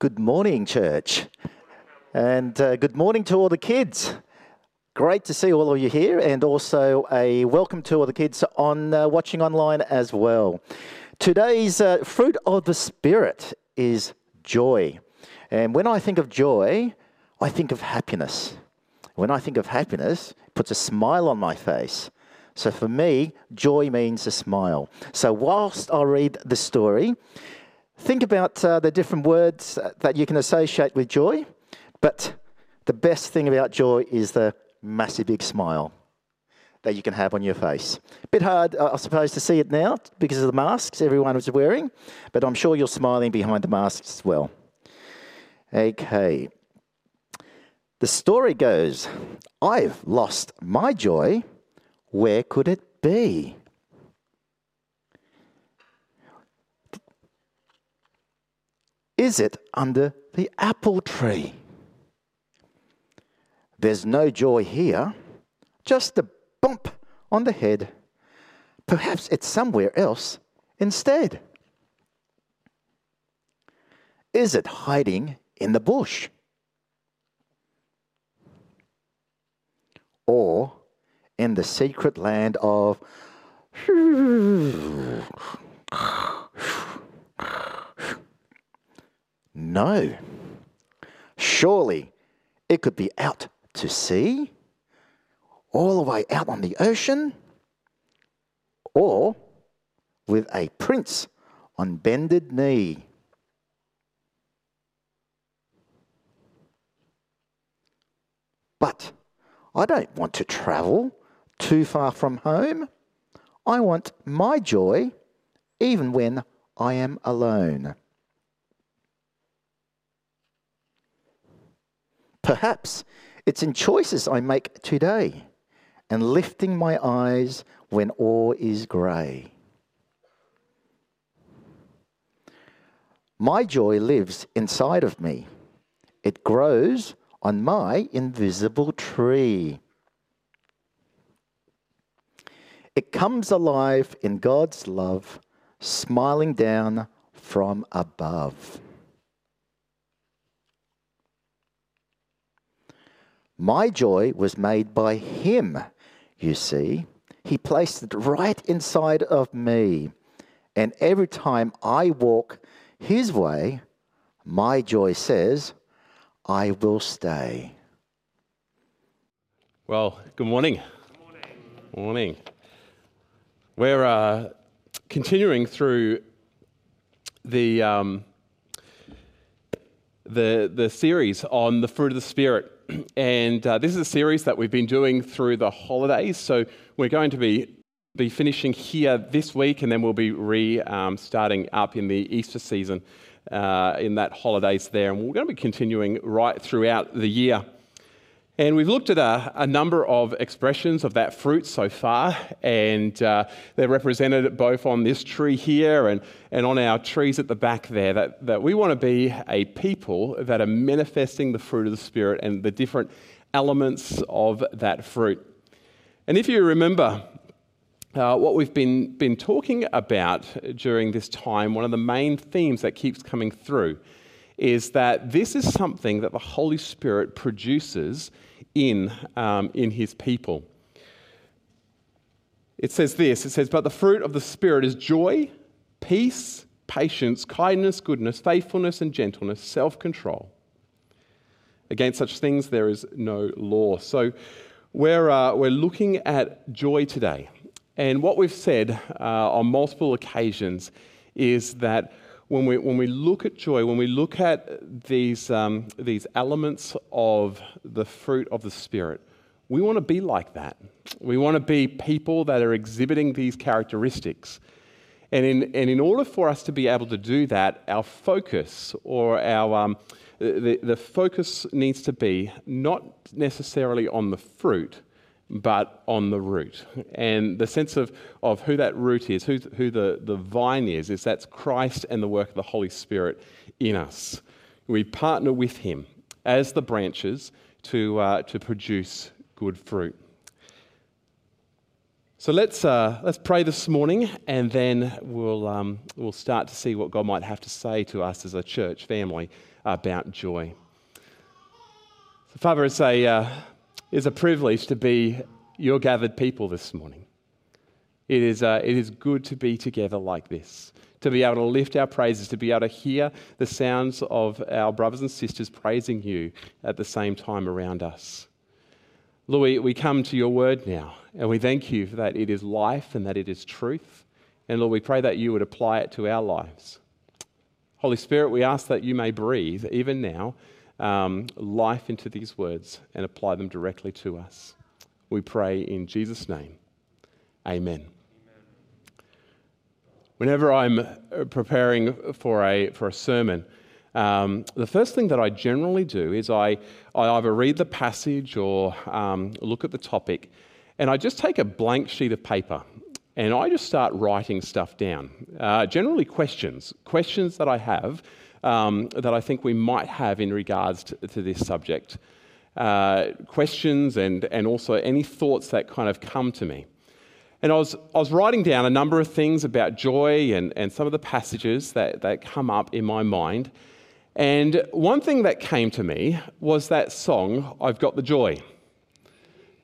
Good morning, church. And uh, good morning to all the kids. Great to see all of you here, and also a welcome to all the kids on uh, watching online as well. Today's uh, fruit of the Spirit is joy. And when I think of joy, I think of happiness. When I think of happiness, it puts a smile on my face. So for me, joy means a smile. So whilst I read the story, think about uh, the different words that you can associate with joy. But the best thing about joy is the massive big smile that you can have on your face. Bit hard, I suppose, to see it now because of the masks everyone was wearing, but I'm sure you're smiling behind the masks as well. Okay. The story goes I've lost my joy. Where could it be? Is it under the apple tree? There's no joy here, just a bump on the head. Perhaps it's somewhere else instead. Is it hiding in the bush? Or in the secret land of. No. Surely it could be out to sea, all the way out on the ocean, or with a prince on bended knee. But I don't want to travel too far from home. I want my joy even when I am alone. Perhaps it's in choices I make today and lifting my eyes when all is grey. My joy lives inside of me. It grows on my invisible tree. It comes alive in God's love, smiling down from above. My joy was made by Him, you see. He placed it right inside of me. And every time I walk His way, my joy says, I will stay. Well, good morning. Good morning. morning. We're uh, continuing through the, um, the, the series on the fruit of the Spirit. And uh, this is a series that we've been doing through the holidays. So we're going to be, be finishing here this week, and then we'll be re um, starting up in the Easter season uh, in that holidays there. And we're going to be continuing right throughout the year. And we've looked at a, a number of expressions of that fruit so far, and uh, they're represented both on this tree here and, and on our trees at the back there. That, that we want to be a people that are manifesting the fruit of the Spirit and the different elements of that fruit. And if you remember uh, what we've been, been talking about during this time, one of the main themes that keeps coming through is that this is something that the Holy Spirit produces in, um, in his people. It says this it says, But the fruit of the Spirit is joy, peace, patience, kindness, goodness, faithfulness, and gentleness, self control. Against such things there is no law. So we're, uh, we're looking at joy today. And what we've said uh, on multiple occasions is that when we, when we look at joy, when we look at these, um, these elements of the fruit of the Spirit, we want to be like that. We want to be people that are exhibiting these characteristics. And in, and in order for us to be able to do that, our focus or our, um, the, the focus needs to be not necessarily on the fruit, but on the root. And the sense of, of who that root is, who, who the, the vine is, is that's Christ and the work of the Holy Spirit in us. We partner with Him as the branches to, uh, to produce good fruit. So let's, uh, let's pray this morning and then we'll, um, we'll start to see what God might have to say to us as a church family about joy. So, Father, it's a, uh, it's a privilege to be your gathered people this morning. It is, uh, it is good to be together like this, to be able to lift our praises, to be able to hear the sounds of our brothers and sisters praising you at the same time around us. We, we come to your word now, and we thank you that it is life and that it is truth. And Lord, we pray that you would apply it to our lives. Holy Spirit, we ask that you may breathe, even now, um, life into these words and apply them directly to us. We pray in Jesus' name. Amen. Whenever I'm preparing for a, for a sermon, um, the first thing that I generally do is I, I either read the passage or um, look at the topic, and I just take a blank sheet of paper and I just start writing stuff down. Uh, generally, questions, questions that I have um, that I think we might have in regards to, to this subject. Uh, questions and, and also any thoughts that kind of come to me. And I was, I was writing down a number of things about joy and, and some of the passages that, that come up in my mind. And one thing that came to me was that song, I've Got the Joy.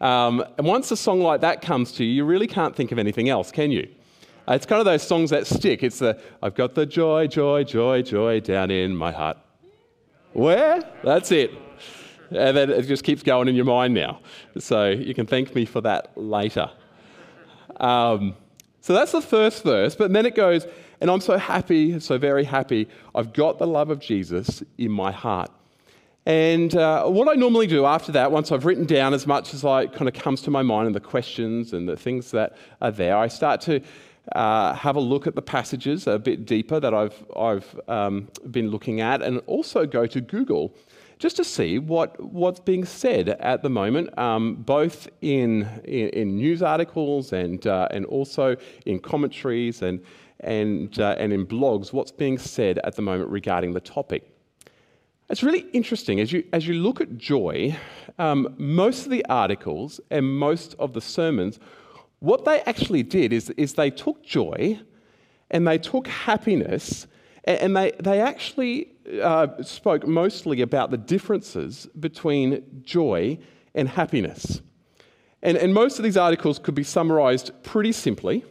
Um, and once a song like that comes to you, you really can't think of anything else, can you? Uh, it's kind of those songs that stick. It's the, I've got the joy, joy, joy, joy down in my heart. Where? That's it. And then it just keeps going in your mind now. So you can thank me for that later. Um, so that's the first verse, but then it goes, and I'm so happy, so very happy, I've got the love of Jesus in my heart. And uh, what I normally do after that, once I've written down as much as I kind of comes to my mind and the questions and the things that are there, I start to uh, have a look at the passages a bit deeper that I've, I've um, been looking at and also go to Google just to see what, what's being said at the moment, um, both in, in, in, news articles and, uh, and also in commentaries and, and, uh, and in blogs, what's being said at the moment regarding the topic. It's really interesting as you, as you look at joy, um, most of the articles and most of the sermons, what they actually did is, is they took joy and they took happiness and they, they actually uh, spoke mostly about the differences between joy and happiness. And, and most of these articles could be summarized pretty simply.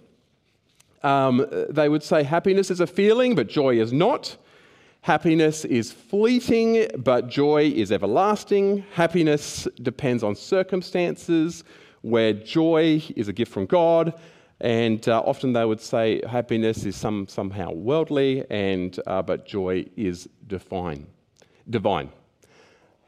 Um, they would say happiness is a feeling, but joy is not. Happiness is fleeting, but joy is everlasting. Happiness depends on circumstances, where joy is a gift from God. And uh, often they would say happiness is some, somehow worldly, and, uh, but joy is divine. divine.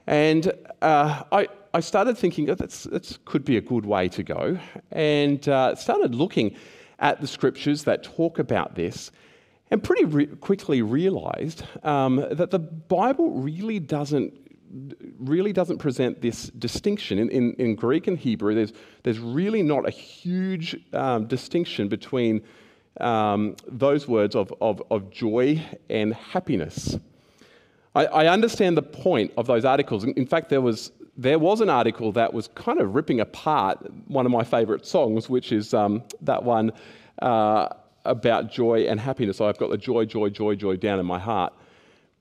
And uh, I, I started thinking oh, that's, that could be a good way to go, and uh, started looking at the scriptures that talk about this, and pretty re- quickly realized um, that the Bible really doesn't really doesn't present this distinction. In, in, in Greek and Hebrew, there's, there's really not a huge um, distinction between um, those words of, of, of joy and happiness. I, I, understand the point of those articles. In, fact, there was, there was an article that was kind of ripping apart one of my favorite songs, which is um, that one uh, about joy and happiness. I've got the joy, joy, joy, joy down in my heart.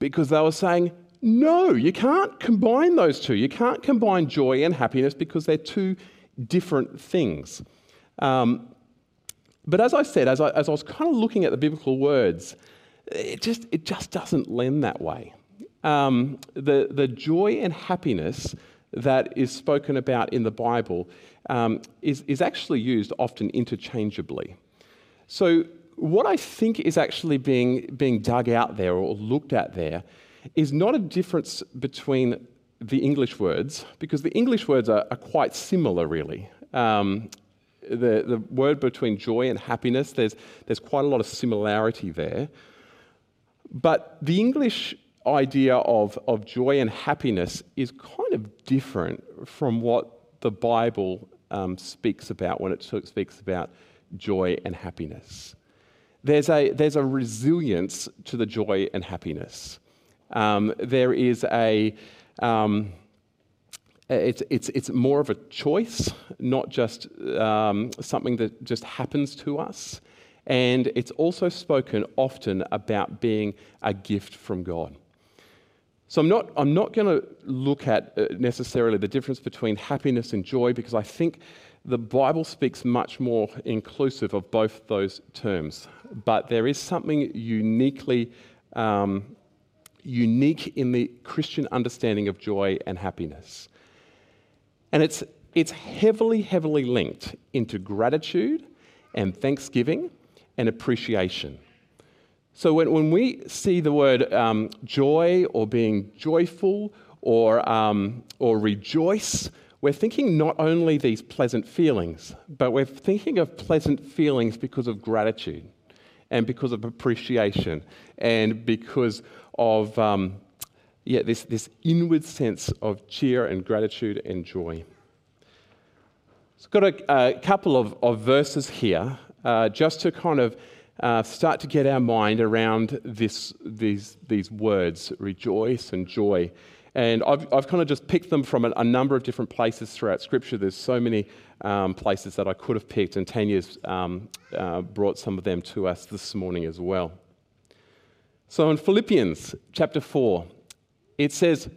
Because they were saying, no, you can't combine those two. You can't combine joy and happiness because they're two different things. Um, but as I said, as I, as I was kind of looking at the biblical words, it just, it just doesn't lend that way. Um, the, the joy and happiness that is spoken about in the Bible um, is, is actually used often interchangeably. So, what I think is actually being, being dug out there or looked at there is not a difference between the English words, because the English words are, are quite similar, really. Um, the, the word between joy and happiness, there's, there's quite a lot of similarity there. But the English idea of, of joy and happiness is kind of different from what the Bible um, speaks about when it speaks about joy and happiness. There's a, there's a resilience to the joy and happiness. Um, there is a, um, it's, it's, it's more of a choice, not just um, something that just happens to us. And it's also spoken often about being a gift from God. So I'm not, I'm not going to look at uh, necessarily the difference between happiness and joy because I think the Bible speaks much more inclusive of both those terms. But there is something uniquely um, unique in the Christian understanding of joy and happiness. And it's, it's heavily, heavily linked into gratitude and thanksgiving and appreciation. So when, when we see the word um, joy or being joyful or, um, or rejoice, we're thinking not only these pleasant feelings, but we're thinking of pleasant feelings because of gratitude and because of appreciation and because of um, yeah, this, this inward sense of cheer and gratitude and joy. So I've got a, a couple of, of verses here uh, just to kind of uh, start to get our mind around this, these, these words, rejoice and joy. And I've, I've kind of just picked them from a, a number of different places throughout Scripture. There's so many um, places that I could have picked, and Tanya's um, uh, brought some of them to us this morning as well. So in Philippians chapter 4, it says,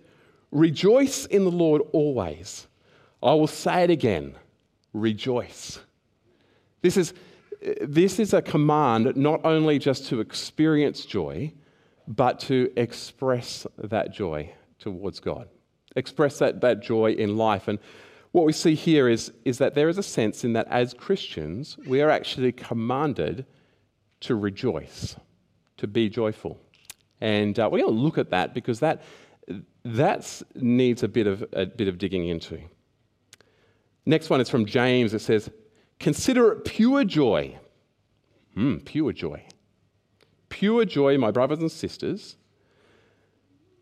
Rejoice in the Lord always. I will say it again rejoice. This is, this is a command not only just to experience joy, but to express that joy towards God. Express that, that joy in life. And what we see here is, is that there is a sense in that as Christians, we are actually commanded to rejoice, to be joyful. And uh, we're going to look at that because that that needs a bit of, a bit of digging into. Next one is from James. It says, Consider it pure joy. Hmm, pure joy. Pure joy, my brothers and sisters,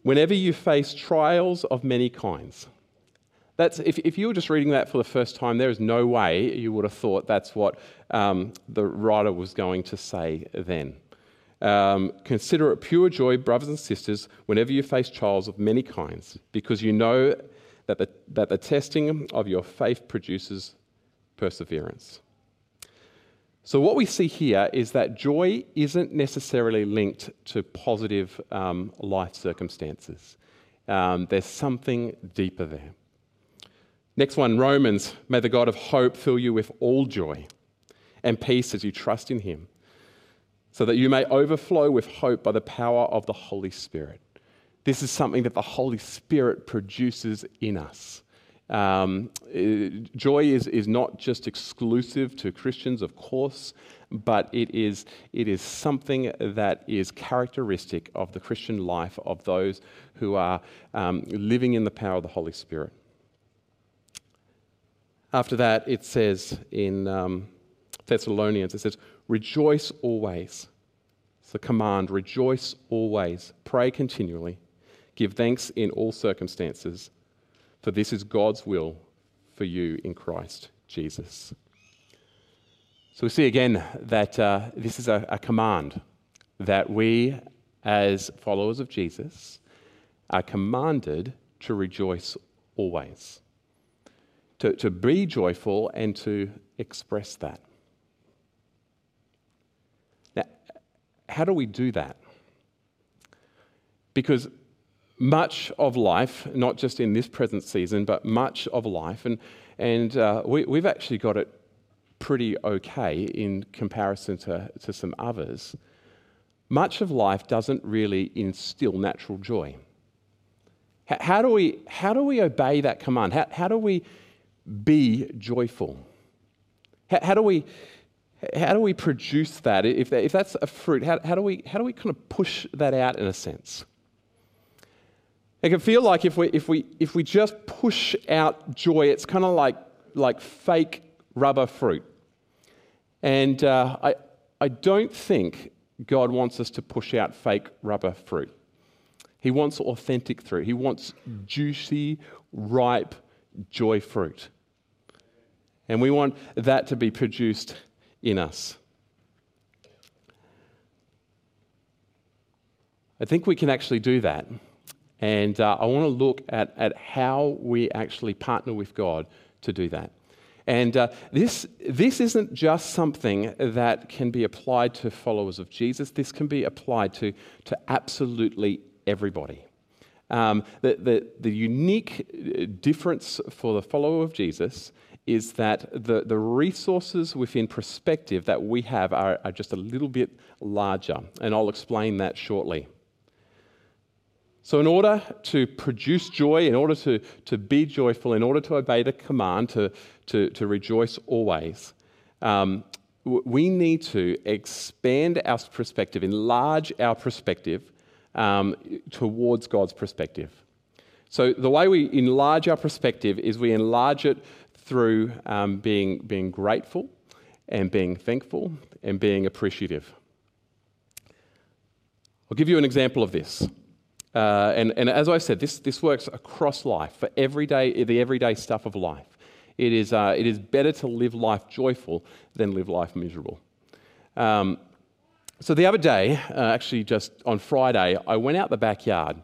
whenever you face trials of many kinds. That's, if, if you were just reading that for the first time, there is no way you would have thought that's what um, the writer was going to say then. Um, consider it pure joy, brothers and sisters, whenever you face trials of many kinds, because you know that the, that the testing of your faith produces perseverance. So, what we see here is that joy isn't necessarily linked to positive um, life circumstances. Um, there's something deeper there. Next one Romans, may the God of hope fill you with all joy and peace as you trust in him so that you may overflow with hope by the power of the Holy Spirit. This is something that the Holy Spirit produces in us. Um, joy is, is not just exclusive to Christians, of course, but it is, it is something that is characteristic of the Christian life of those who are um, living in the power of the Holy Spirit. After that, it says in um, Thessalonians, it says, Rejoice always. It's the command rejoice always, pray continually, give thanks in all circumstances, for this is God's will for you in Christ Jesus. So we see again that uh, this is a, a command that we, as followers of Jesus, are commanded to rejoice always, to, to be joyful and to express that. Now, how do we do that? Because much of life, not just in this present season, but much of life, and, and uh, we, we've actually got it pretty okay in comparison to, to some others. Much of life doesn't really instill natural joy. How, do, we, how do we obey that command? How, how do we be joyful? How, how do we how do we produce that? If, if that's a fruit, how, how, do we, how do we kind of push that out in a sense? It can feel like if we, if we, if we just push out joy, it's kind of like, like fake rubber fruit. And uh, I, I don't think God wants us to push out fake rubber fruit. He wants authentic fruit. He wants juicy, ripe joy fruit. And we want that to be produced in us. I think we can actually do that. And uh, I want to look at, at how we actually partner with God to do that. And uh, this, this isn't just something that can be applied to followers of Jesus, this can be applied to, to absolutely everybody. Um, the, the, the unique uh, difference for the follower of Jesus is that the, the resources within perspective that we have are, are just a little bit larger. And I'll explain that shortly. So, in order to produce joy, in order to, to be joyful, in order to obey the command to, to, to rejoice always, um, we need to expand our perspective, enlarge our perspective um, towards God's perspective. So, the way we enlarge our perspective is we enlarge it through um, being, being grateful and being thankful and being appreciative. I'll give you an example of this. Uh, and, and as I said, this, this works across life for everyday, the everyday stuff of life. It is, uh, it is better to live life joyful than live life miserable. Um, so the other day, uh, actually just on Friday, I went out the backyard.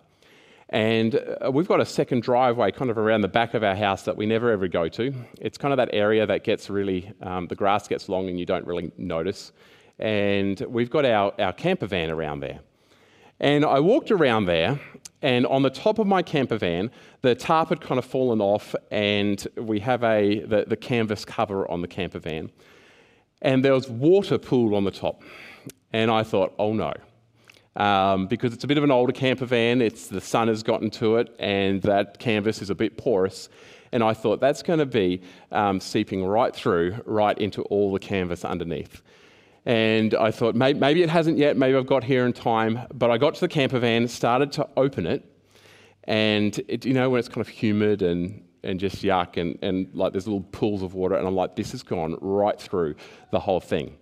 And uh, we've got a second driveway kind of around the back of our house that we never ever go to. It's kind of that area that gets really, um, the grass gets long and you don't really notice. And we've got our, our camper van around there. And I walked around there, and on the top of my camper van, the tarp had kind of fallen off, and we have a, the, the canvas cover on the camper van. And there was water pooled on the top. And I thought, oh no. Um, because it's a bit of an older camper van, it's, the sun has gotten to it, and that canvas is a bit porous. And I thought that's going to be um, seeping right through, right into all the canvas underneath. And I thought, maybe it hasn't yet, maybe I've got here in time. But I got to the camper van, started to open it, and it, you know, when it's kind of humid and, and just yuck, and, and like there's little pools of water, and I'm like, this has gone right through the whole thing.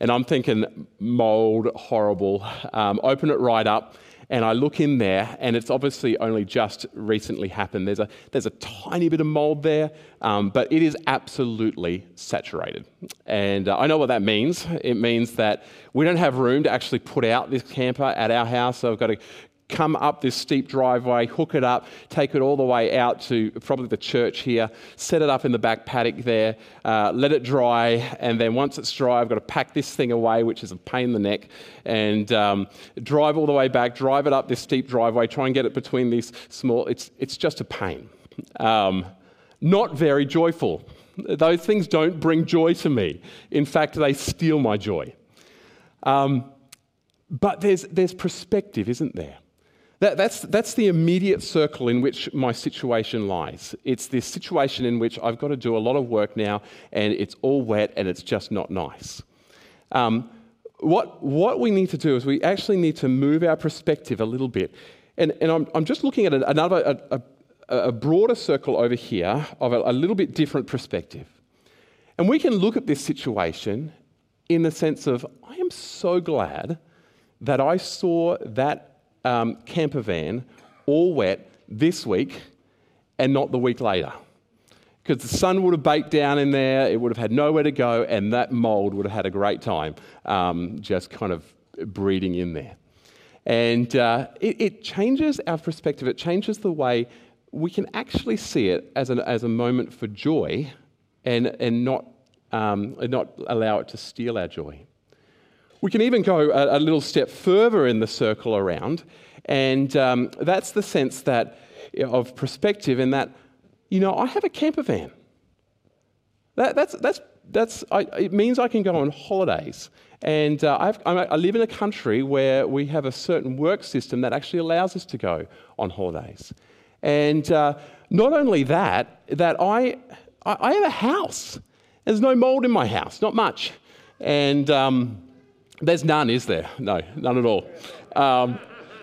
And I'm thinking, mold, horrible. Um, open it right up, and I look in there, and it's obviously only just recently happened. There's a, there's a tiny bit of mold there, um, but it is absolutely saturated. And uh, I know what that means. It means that we don't have room to actually put out this camper at our house, so I've got to come up this steep driveway, hook it up, take it all the way out to probably the church here, set it up in the back paddock there, uh, let it dry, and then once it's dry, I've got to pack this thing away, which is a pain in the neck, and um, drive all the way back, drive it up this steep driveway, try and get it between these small. It's it's just a pain. Um, not very joyful. Those things don't bring joy to me. In fact, they steal my joy. Um, but there's, there's perspective, isn't there? That, that's, that's the immediate circle in which my situation lies. It's this situation in which I've got to do a lot of work now and it's all wet and it's just not nice. Um, what, what we need to do is we actually need to move our perspective a little bit. And, and I'm, I'm just looking at another, a, a, a broader circle over here of a, a little bit different perspective. And we can look at this situation in the sense of, I am so glad that I saw that um, camper van all wet this week and not the week later. Because the sun would have baked down in there, it would have had nowhere to go, and that mold would have had a great time um, just kind of breeding in there. And uh, it, it, changes our perspective, it changes the way we can actually see it as, an, as a moment for joy and, and, not, um, and not allow it to steal our joy. We can even go a, a little step further in the circle around, and um, that's the sense that of perspective in that, you know, I have a camper van. That, that's, that's, that's, I, it means I can go on holidays. And uh, i live in a country where we have a certain work system that actually allows us to go on holidays. And uh, not only that, that I, I have a house. There's no mold in my house, not much. And um, there's none, is there? No, none at all. Um,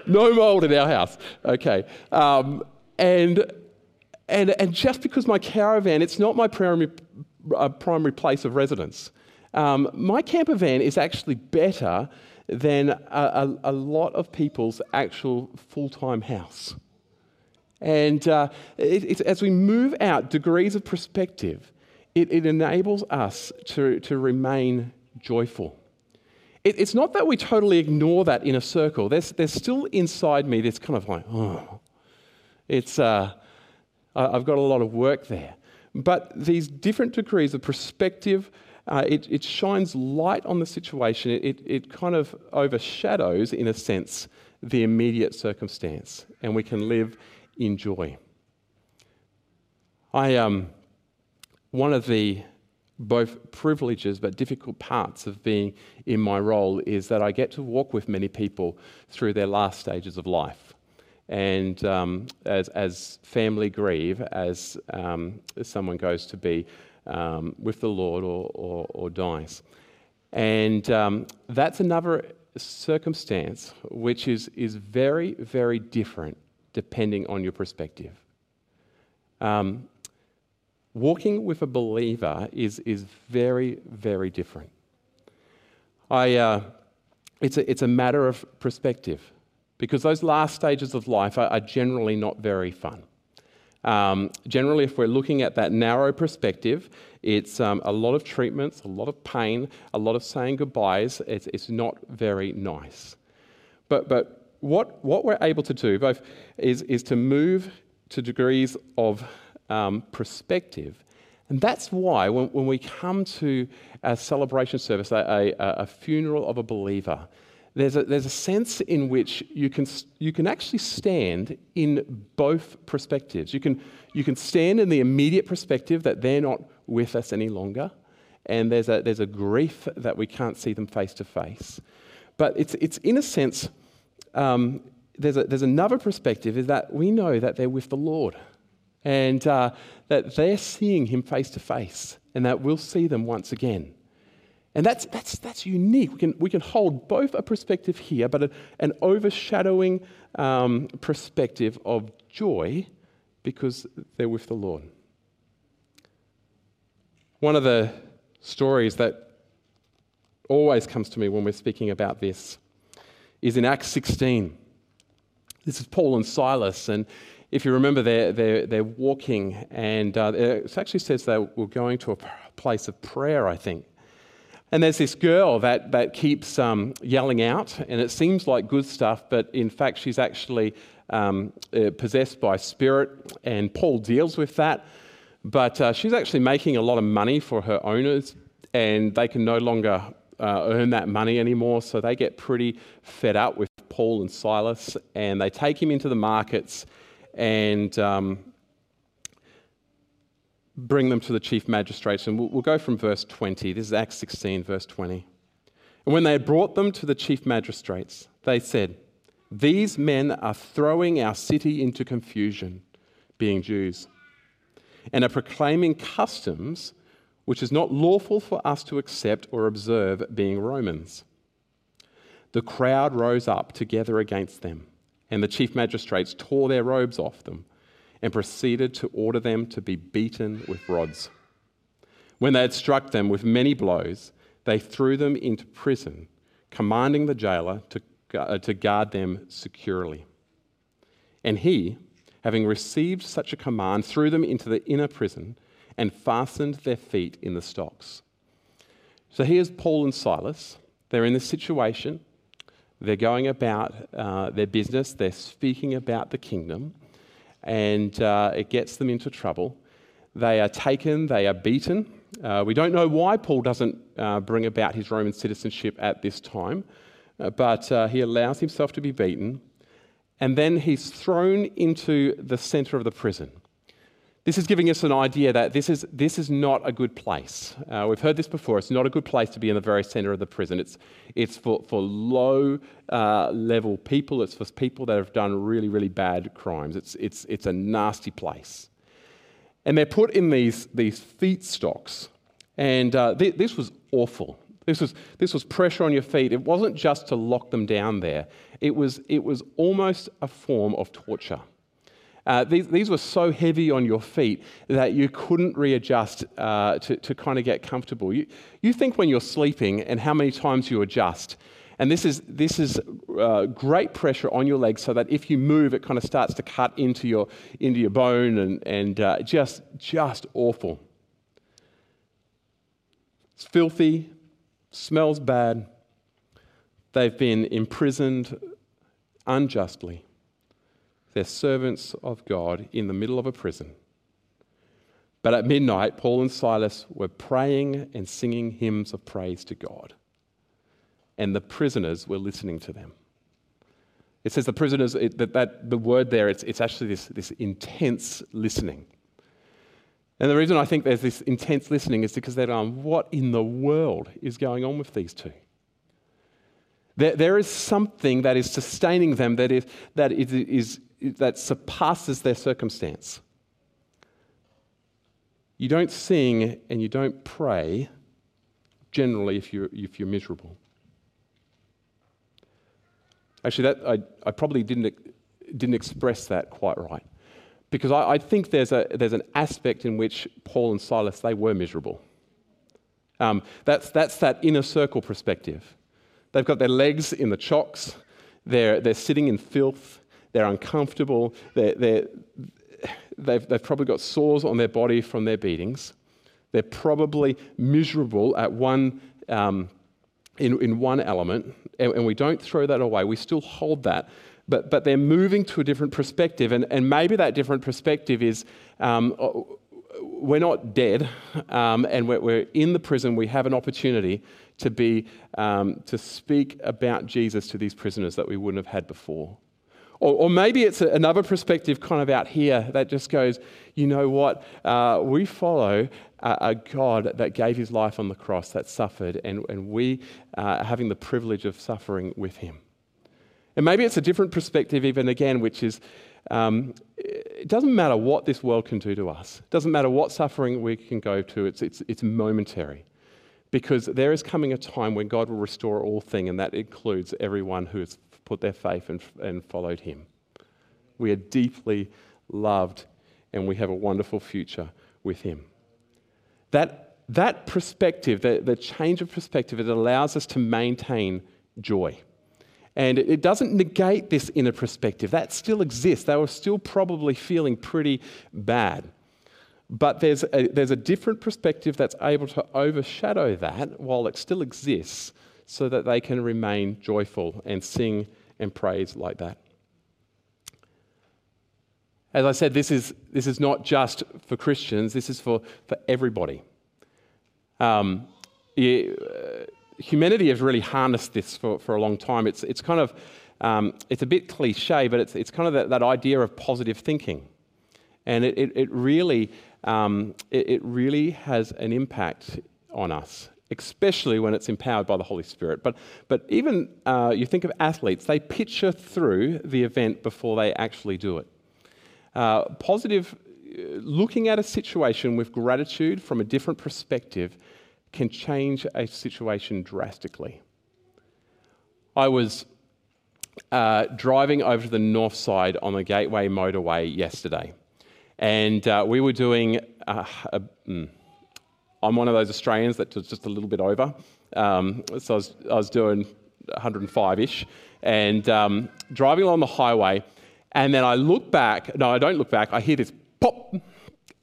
no mold in our house. Okay. Um, and, and, and just because my caravan, it's not my primary, uh, primary place of residence. Um, my camper van is actually better than a, a, a lot of people's actual full time house. And uh, it, as we move out degrees of perspective, it, it enables us to, to remain joyful. It, it's not that we totally ignore that inner circle. There's, there's still inside me this kind of like, oh, It's, uh, I've got a lot of work there. But these different degrees of perspective, uh, it, it, shines light on the situation. It, it, it kind of overshadows, in a sense, the immediate circumstance, and we can live in joy. I, um, one of the both privileges but difficult parts of being in my role is that I get to walk with many people through their last stages of life. And um, as, as family grieve, as, um, as someone goes to be um, with the Lord or, or, or dies. And um, that's another circumstance which is, is very, very different depending on your perspective. Um, walking with a believer is, is very, very different. I, uh, it's, a, it's a matter of perspective because those last stages of life are, are generally not very fun. Um, generally, if we're looking at that narrow perspective, it's um, a lot of treatments, a lot of pain, a lot of saying goodbyes. It's, it's not very nice. But, but what, what we're able to do both is, is to move to degrees of um, perspective. And that's why when, when, we come to a celebration service, a, a, a funeral of a believer, there's a, there's a sense in which you can, you can actually stand in both perspectives. You can, you can stand in the immediate perspective that they're not with us any longer, and there's a, there's a grief that we can't see them face to face. But it's, it's in a sense, um, there's, a, there's another perspective is that we know that they're with the Lord and uh, that they're seeing Him face to face and that we'll see them once again. And that's, that's, that's unique. We can, we can hold both a perspective here, but a, an overshadowing um, perspective of joy because they're with the Lord. One of the stories that always comes to me when we're speaking about this is in Acts 16. This is Paul and Silas, and if you remember, they're, they're, they're walking, and uh, it actually says they were going to a place of prayer, I think. And there's this girl that, that keeps um, yelling out, and it seems like good stuff, but in fact, she's actually um, uh, possessed by spirit, and Paul deals with that. But uh, she's actually making a lot of money for her owners, and they can no longer uh, earn that money anymore, so they get pretty fed up with Paul and Silas, and they take him into the markets and um, bring them to the chief magistrates. And we'll, we'll go from verse 20. This is Acts 16, verse 20. And when they had brought them to the chief magistrates, they said, These men are throwing our city into confusion, being Jews, and are proclaiming customs which is not lawful for us to accept or observe, being Romans. The crowd rose up together against them, and the chief magistrates tore their robes off them and proceeded to order them to be beaten with rods. When they had struck them with many blows, they threw them into prison, commanding the jailer to, uh, to guard them securely. And he, having received such a command, threw them into the inner prison and fastened their feet in the stocks. So here's Paul and Silas. They're in this situation. They're going about uh, their business, they're speaking about the kingdom and uh, it gets them into trouble. They are taken, they are beaten. Uh, we don't know why Paul doesn't uh, bring about his Roman citizenship at this time, uh, but uh, he allows himself to be beaten. And then he's thrown into the center of the prison. This is giving us an idea that this is, this is not a good place. Uh, we've heard this before. It's not a good place to be in the very center of the prison. It's, it's for, for low uh, level people, it's for people that have done really, really bad crimes. It's, it's, it's a nasty place. And they're put in these, these feet stocks. And uh, th- this was awful. This was, this was pressure on your feet. It wasn't just to lock them down there, it was, it was almost a form of torture. Uh, these, these were so heavy on your feet that you couldn't readjust uh, to, to kind of get comfortable. You, you think when you're sleeping and how many times you adjust. And this is, this is uh, great pressure on your legs so that if you move, it kind of starts to cut into your, into your bone and, and uh, just, just awful. It's filthy, smells bad. They've been imprisoned unjustly They're servants of God in the middle of a prison. But at midnight, Paul and Silas were praying and singing hymns of praise to God. And the prisoners were listening to them. It says the prisoners, it, that, that, the word there, it's, it's actually this, this intense listening. And the reason I think there's this intense listening is because they're going, what in the world is going on with these two? There, there is something that is sustaining them that, is, that, is, is, that surpasses their circumstance. You don't sing and you don't pray generally if you're, if you're miserable. Actually, that, I, I probably didn't, didn't express that quite right. Because I, I think there's, a, there's an aspect in which Paul and Silas, they were miserable. Um, that's, that's that inner circle perspective. They've got their legs in the chocks, they're, they're sitting in filth, they're uncomfortable, they're, they're, they've, they've probably got sores on their body from their beatings. They're probably miserable at one, um, in, in one element, and, and we don't throw that away. We still hold that. But, but they're moving to a different perspective, and, and maybe that different perspective is um, we're not dead, um, and we're, we're, in the prison. We have an opportunity to be um, to speak about Jesus to these prisoners that we wouldn't have had before. Or, or maybe it's another perspective kind of out here that just goes, you know what? Uh, we follow a, God that gave his life on the cross, that suffered, and, and we uh, are having the privilege of suffering with him. And maybe it's a different perspective, even again, which is um, it doesn't matter what this world can do to us, it doesn't matter what suffering we can go to, it's, it's, it's momentary. Because there is coming a time when God will restore all things, and that includes everyone who has put their faith and, and followed him. We are deeply loved and we have a wonderful future with him. That, that perspective, the, the change of perspective, it allows us to maintain joy. And it doesn't negate this inner perspective. That still exists. They were still probably feeling pretty bad. But there's a, there's a different perspective that's able to overshadow that while it still exists so that they can remain joyful and sing and praise like that. As I said, this is, this is not just for Christians, this is for, for everybody. Um, uh, humanity has really harnessed this for, for a long time. It's, it's kind of, um, it's a bit cliche, but it's, it's kind of that, that idea of positive thinking. And it, it, it really, um, it, it really has an impact on us especially when it's empowered by the Holy Spirit. But, but even uh, you think of athletes, they picture through the event before they actually do it. Uh, positive, uh, looking at a situation with gratitude from a different perspective can change a situation drastically. I was uh, driving over to the north side on the Gateway motorway yesterday, and uh, we were doing a, a mm, I'm one of those Australians that was just a little bit over. Um, so I was, I was doing 105 ish and um, driving along the highway. And then I look back. No, I don't look back. I hear this pop.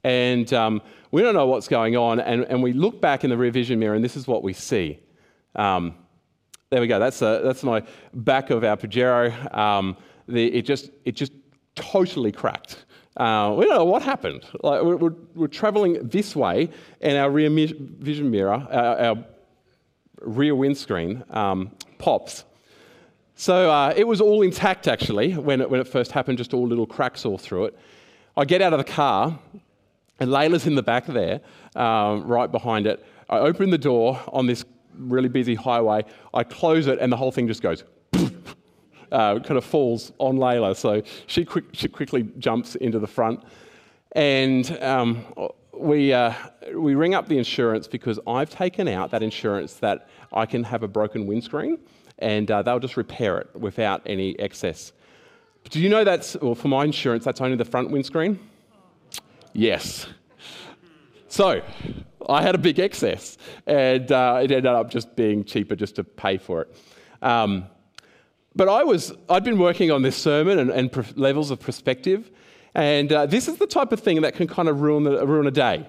And um, we don't know what's going on. And, and we look back in the rear vision mirror, and this is what we see. Um, there we go. That's, a, that's my back of our Pajero. Um, the, it, just, it just totally cracked. Uh, we don't know what happened. Like we're, we're, we're, traveling this way, and our rear vision mirror, our, our rear windscreen, um, pops. So uh, it was all intact actually when it, when it first happened, just all little cracks all through it. I get out of the car, and Layla's in the back there, um, right behind it. I open the door on this really busy highway. I close it, and the whole thing just goes uh, kind of falls on Layla. So she, quick, she quickly jumps into the front. And um, we, uh, we ring up the insurance because I've taken out that insurance that I can have a broken windscreen and uh, they'll just repair it without any excess. But do you know that's, well, for my insurance, that's only the front windscreen? Yes. So I had a big excess and uh, it ended up just being cheaper just to pay for it. Um, but I was, I'd been working on this sermon and, and levels of perspective, and uh, this is the type of thing that can kind of ruin, the, ruin a day.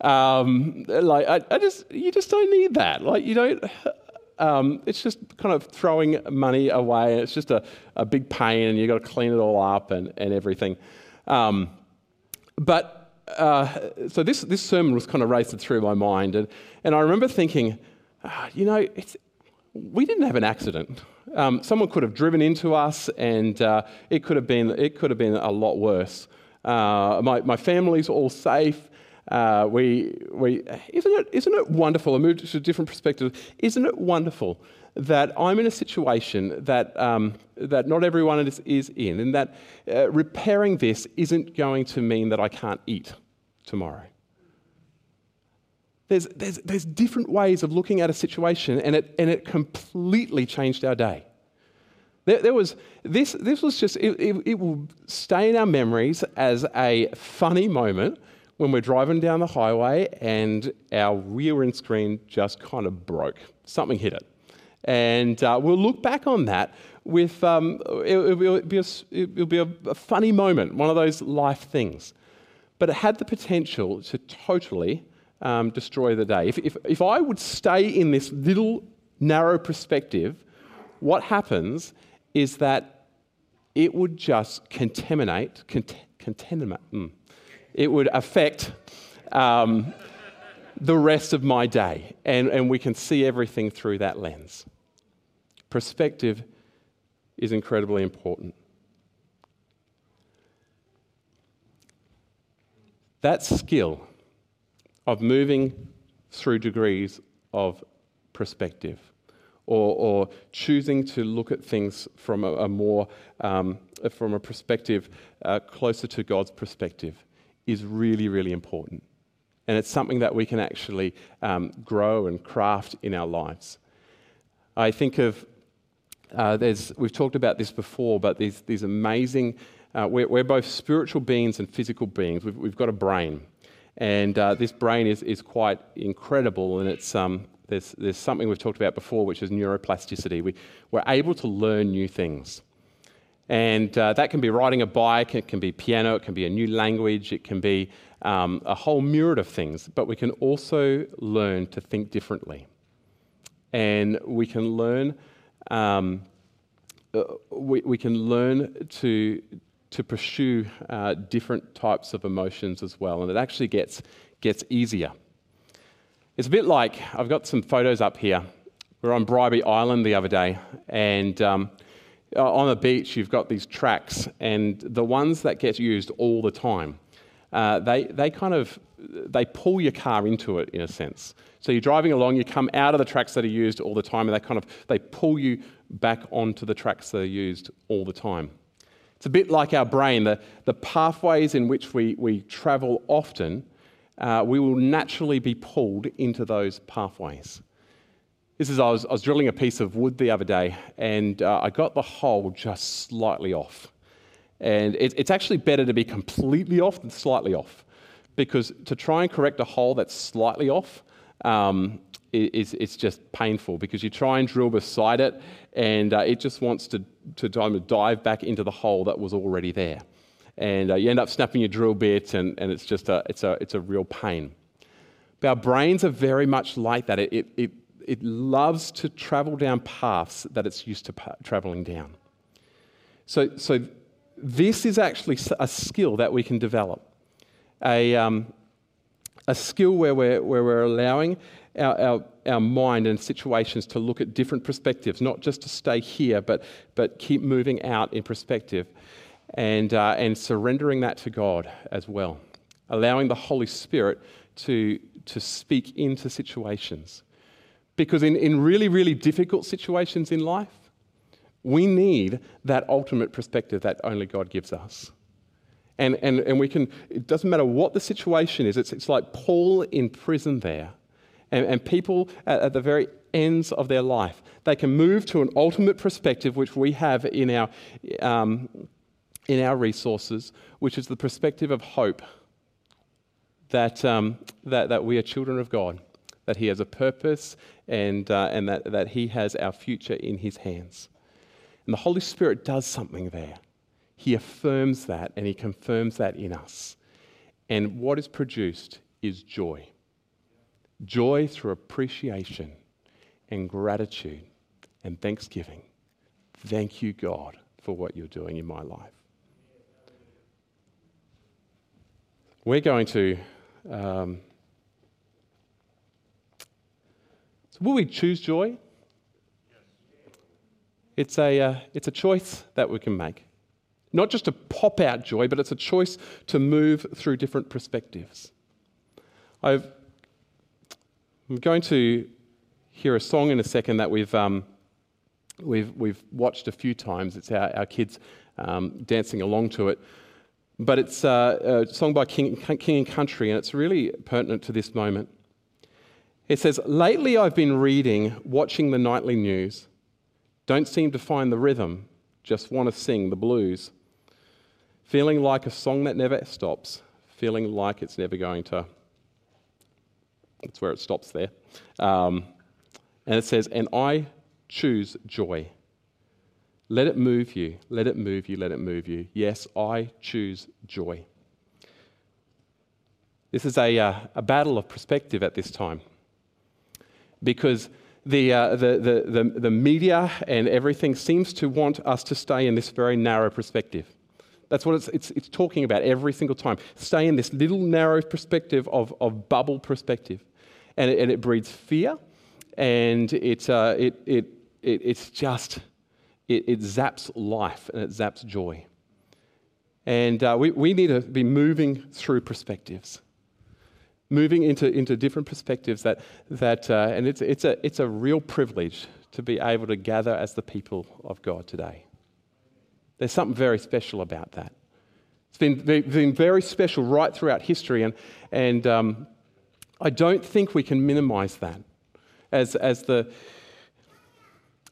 Um, like, I, I, just, you just don't need that. Like, you don't, um, it's just kind of throwing money away. And it's just a, a big pain, and you've got to clean it all up and, and everything. Um, but uh, so this, this sermon was kind of racing through my mind. And, and I remember thinking, uh, you know, we didn't have an accident. Um, someone could have driven into us, and uh, it, could have been, it could have been a lot worse. Uh, my, my family's all safe. Uh, we, we, isn't, it, isn't it wonderful? I moved to a different perspective. Isn't it wonderful that I'm in a situation that, um, that not everyone is, is in, and that uh, repairing this isn't going to mean that I can't eat tomorrow? There's, there's, there's different ways of looking at a situation, and it, and it completely changed our day. There, there was, this, this was just, it, it, it will stay in our memories as a funny moment when we're driving down the highway and our rear windscreen just kind of broke. Something hit it. And uh, we'll look back on that with, um, it, will be, a, it'll be a, a funny moment, one of those life things. But it had the potential to totally um, destroy the day. If, if, if I would stay in this little narrow perspective, what happens is that it would just contaminate, cont- contaminate, mm, it would affect um, the rest of my day. And, and we can see everything through that lens. Perspective is incredibly important. That skill of moving through degrees of perspective or, or choosing to look at things from a, a more um, from a perspective uh, closer to God's perspective is really, really important. And it's something that we can actually um, grow and craft in our lives. I think of, uh, we've talked about this before, but these, these amazing, uh, we're, we're, both spiritual beings and physical beings. We've, we've got a brain. And uh, this brain is, is quite incredible, and it's, um, there's, there's something we've talked about before, which is neuroplasticity. We, we're able to learn new things. And uh, that can be riding a bike, it can be piano, it can be a new language, it can be um, a whole myriad of things. But we can also learn to think differently. And we can learn, um, uh, we, we can learn to, to pursue uh, different types of emotions as well. And it actually gets, gets easier. It's a bit like I've got some photos up here. We are on Bribie Island the other day, and um, on the beach, you've got these tracks, and the ones that get used all the time, uh, they, they kind of they pull your car into it in a sense. So you're driving along, you come out of the tracks that are used all the time, and they kind of they pull you back onto the tracks that are used all the time. It's a bit like our brain. The, the pathways in which we, we travel often, uh, we will naturally be pulled into those pathways. This is, I was, I was drilling a piece of wood the other day and uh, I got the hole just slightly off. And it, it's actually better to be completely off than slightly off because to try and correct a hole that's slightly off um, is, it's just painful because you try and drill beside it and uh, it just wants to, to dive back into the hole that was already there. And uh, you end up snapping your drill bit and, and it's just a, it's, a, it's a real pain. But our brains are very much like that. It, it, it loves to travel down paths that it's used to pa- traveling down. So, so this is actually a skill that we can develop. A, um, a skill where we're, where we're allowing our, our, our mind and situations to look at different perspectives, not just to stay here, but, but keep moving out in perspective and, uh, and surrendering that to God as well. Allowing the Holy Spirit to, to speak into situations. Because in, in really, really difficult situations in life, we need that ultimate perspective that only God gives us. And, and, and we can, it doesn't matter what the situation is, it's, it's like Paul in prison there. And, and people at, at the very ends of their life, they can move to an ultimate perspective which we have in our, um, in our resources, which is the perspective of hope that, um, that, that we are children of God that He has a purpose and, uh, and that, that He has our future in His hands. And the Holy Spirit does something there. He affirms that and He confirms that in us. And what is produced is joy joy through appreciation and gratitude and thanksgiving. Thank you, God, for what you're doing in my life. We're going to. Um, so will we choose joy? It's a, uh, it's a choice that we can make. Not just a pop out joy, but it's a choice to move through different perspectives. i am going to hear a song in a second that we've, um, we've, we've watched a few times. It's our, our kids um, dancing along to it. But it's uh, a song by King, King and Country, and it's really pertinent to this moment. It says, Lately I've been reading, watching the nightly news. Don't seem to find the rhythm, just want to sing the blues. Feeling like a song that never stops, feeling like it's never going to. That's where it stops there. Um, and it says, And I choose joy. Let it move you, let it move you, let it move you. Yes, I choose joy. This is a, uh, a battle of perspective at this time because the, uh, the, the, the, the media and everything seems to want us to stay in this very narrow perspective. That's what it's, it's, it's talking about every single time. Stay in this little narrow perspective of, of bubble perspective. And it, and it breeds fear, and it, uh, it, it, it, it's just, it, it zaps life and it zaps joy. And uh, we, we need to be moving through perspectives moving into, into different perspectives that, that uh, and it's, it's, a, it's a real privilege to be able to gather as the people of God today. There's something very special about that. It's been, been very special right throughout history, and, and um, I don't think we can minimize that. As, as the,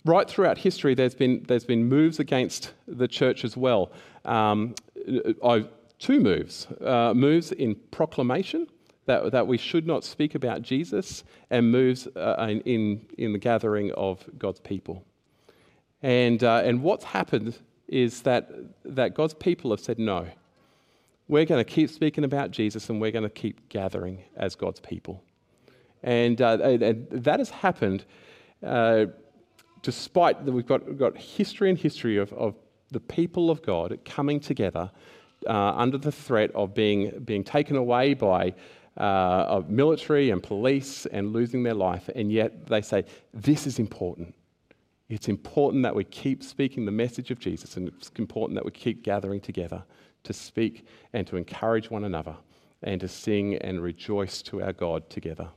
right throughout history, there's been, there's been moves against the church as well. Um, I, two moves uh, moves in proclamation that, that we should not speak about Jesus and moves uh, in, in the gathering of God's people. And, uh, and what's happened is that, that God's people have said, no, we're going to keep speaking about Jesus and we're going to keep gathering as God's people. And, uh, and that has happened uh, despite that we've got, we've got history and history of, of the people of God coming together uh, under the threat of being, being taken away by uh, military and police and losing their life, and yet they say, This is important. It's important that we keep speaking the message of Jesus, and it's important that we keep gathering together to speak and to encourage one another and to sing and rejoice to our God together.